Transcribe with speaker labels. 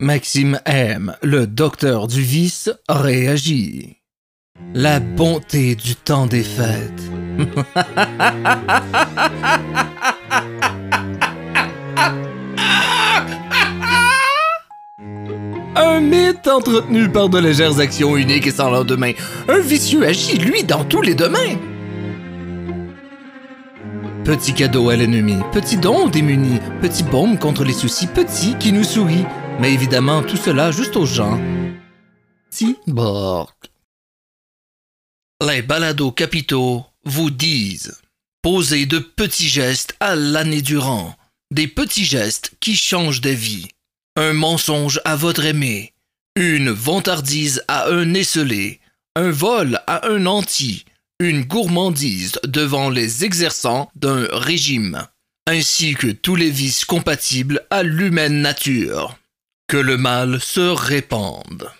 Speaker 1: Maxime M, le docteur du vice, réagit. La bonté du temps des fêtes. Un mythe entretenu par de légères actions uniques et sans lendemain. Un vicieux agit, lui, dans tous les domaines. Petit cadeau à l'ennemi, petit don aux démunis, petit baume contre les soucis petits qui nous sourient. Mais évidemment, tout cela juste aux gens. Les balados capitaux vous disent Posez de petits gestes à l'année durant, des petits gestes qui changent des vies. Un mensonge à votre aimé, une vantardise à un esselé, un vol à un anti, une gourmandise devant les exerçants d'un régime, ainsi que tous les vices compatibles à l'humaine nature. Que le mal se répande.